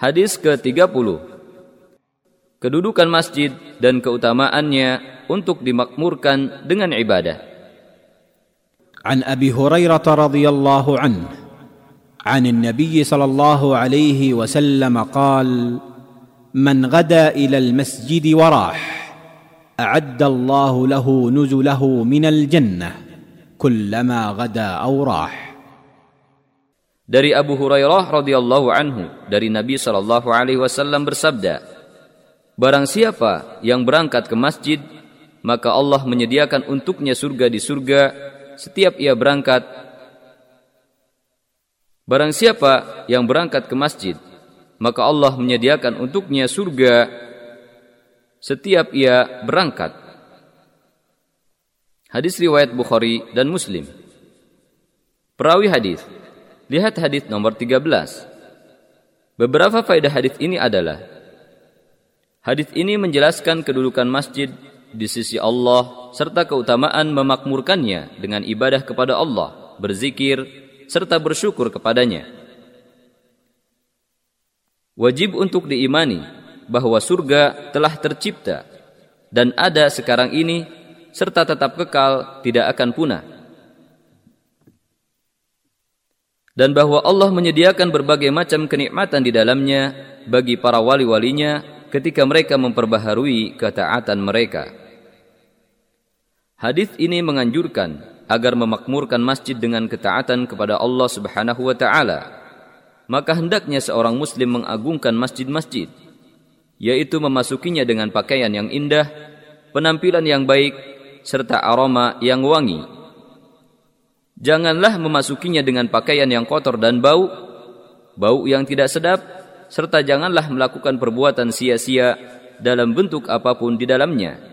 Hadis ke-30 Kedudukan masjid dan keutamaannya untuk dimakmurkan dengan ibadah. ابي هريره رضي الله عنه عن النبي صلى الله عليه وسلم قال من غدا إلى المسجد وراح اعد الله له نزله من الجنه كلما غدا أو راح Dari Abu Hurairah radhiyallahu anhu dari Nabi sallallahu alaihi wasallam bersabda, Barang siapa yang berangkat ke masjid, maka Allah menyediakan untuknya surga di surga setiap ia berangkat. Barang siapa yang berangkat ke masjid, maka Allah menyediakan untuknya surga setiap ia berangkat. Hadis riwayat Bukhari dan Muslim. Perawi hadis Lihat hadis nomor 13. Beberapa faedah hadis ini adalah Hadis ini menjelaskan kedudukan masjid di sisi Allah serta keutamaan memakmurkannya dengan ibadah kepada Allah, berzikir serta bersyukur kepadanya. Wajib untuk diimani bahwa surga telah tercipta dan ada sekarang ini serta tetap kekal tidak akan punah. Dan bahwa Allah menyediakan berbagai macam kenikmatan di dalamnya bagi para wali-walinya ketika mereka memperbaharui ketaatan mereka. Hadis ini menganjurkan agar memakmurkan masjid dengan ketaatan kepada Allah Subhanahu wa taala. Maka hendaknya seorang muslim mengagungkan masjid-masjid, yaitu memasukinya dengan pakaian yang indah, penampilan yang baik, serta aroma yang wangi Janganlah memasukinya dengan pakaian yang kotor dan bau, bau yang tidak sedap, serta janganlah melakukan perbuatan sia-sia dalam bentuk apa pun di dalamnya.